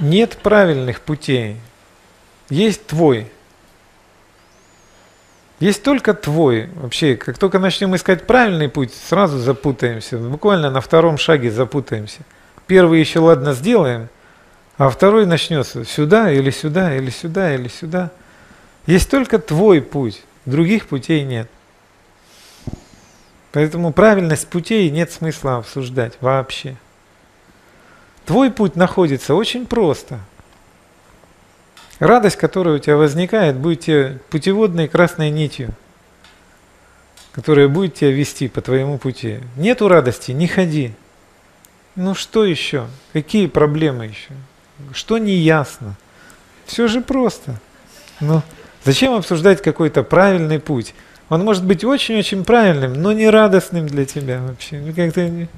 нет правильных путей. Есть твой. Есть только твой. Вообще, как только начнем искать правильный путь, сразу запутаемся. Буквально на втором шаге запутаемся. Первый еще ладно сделаем, а второй начнется сюда или сюда, или сюда, или сюда. Есть только твой путь, других путей нет. Поэтому правильность путей нет смысла обсуждать вообще. Твой путь находится очень просто. Радость, которая у тебя возникает, будет тебе путеводной красной нитью, которая будет тебя вести по твоему пути. Нету радости, не ходи. Ну что еще? Какие проблемы еще? Что не ясно? Все же просто. Ну, зачем обсуждать какой-то правильный путь? Он может быть очень-очень правильным, но не радостным для тебя вообще. Ну, как-то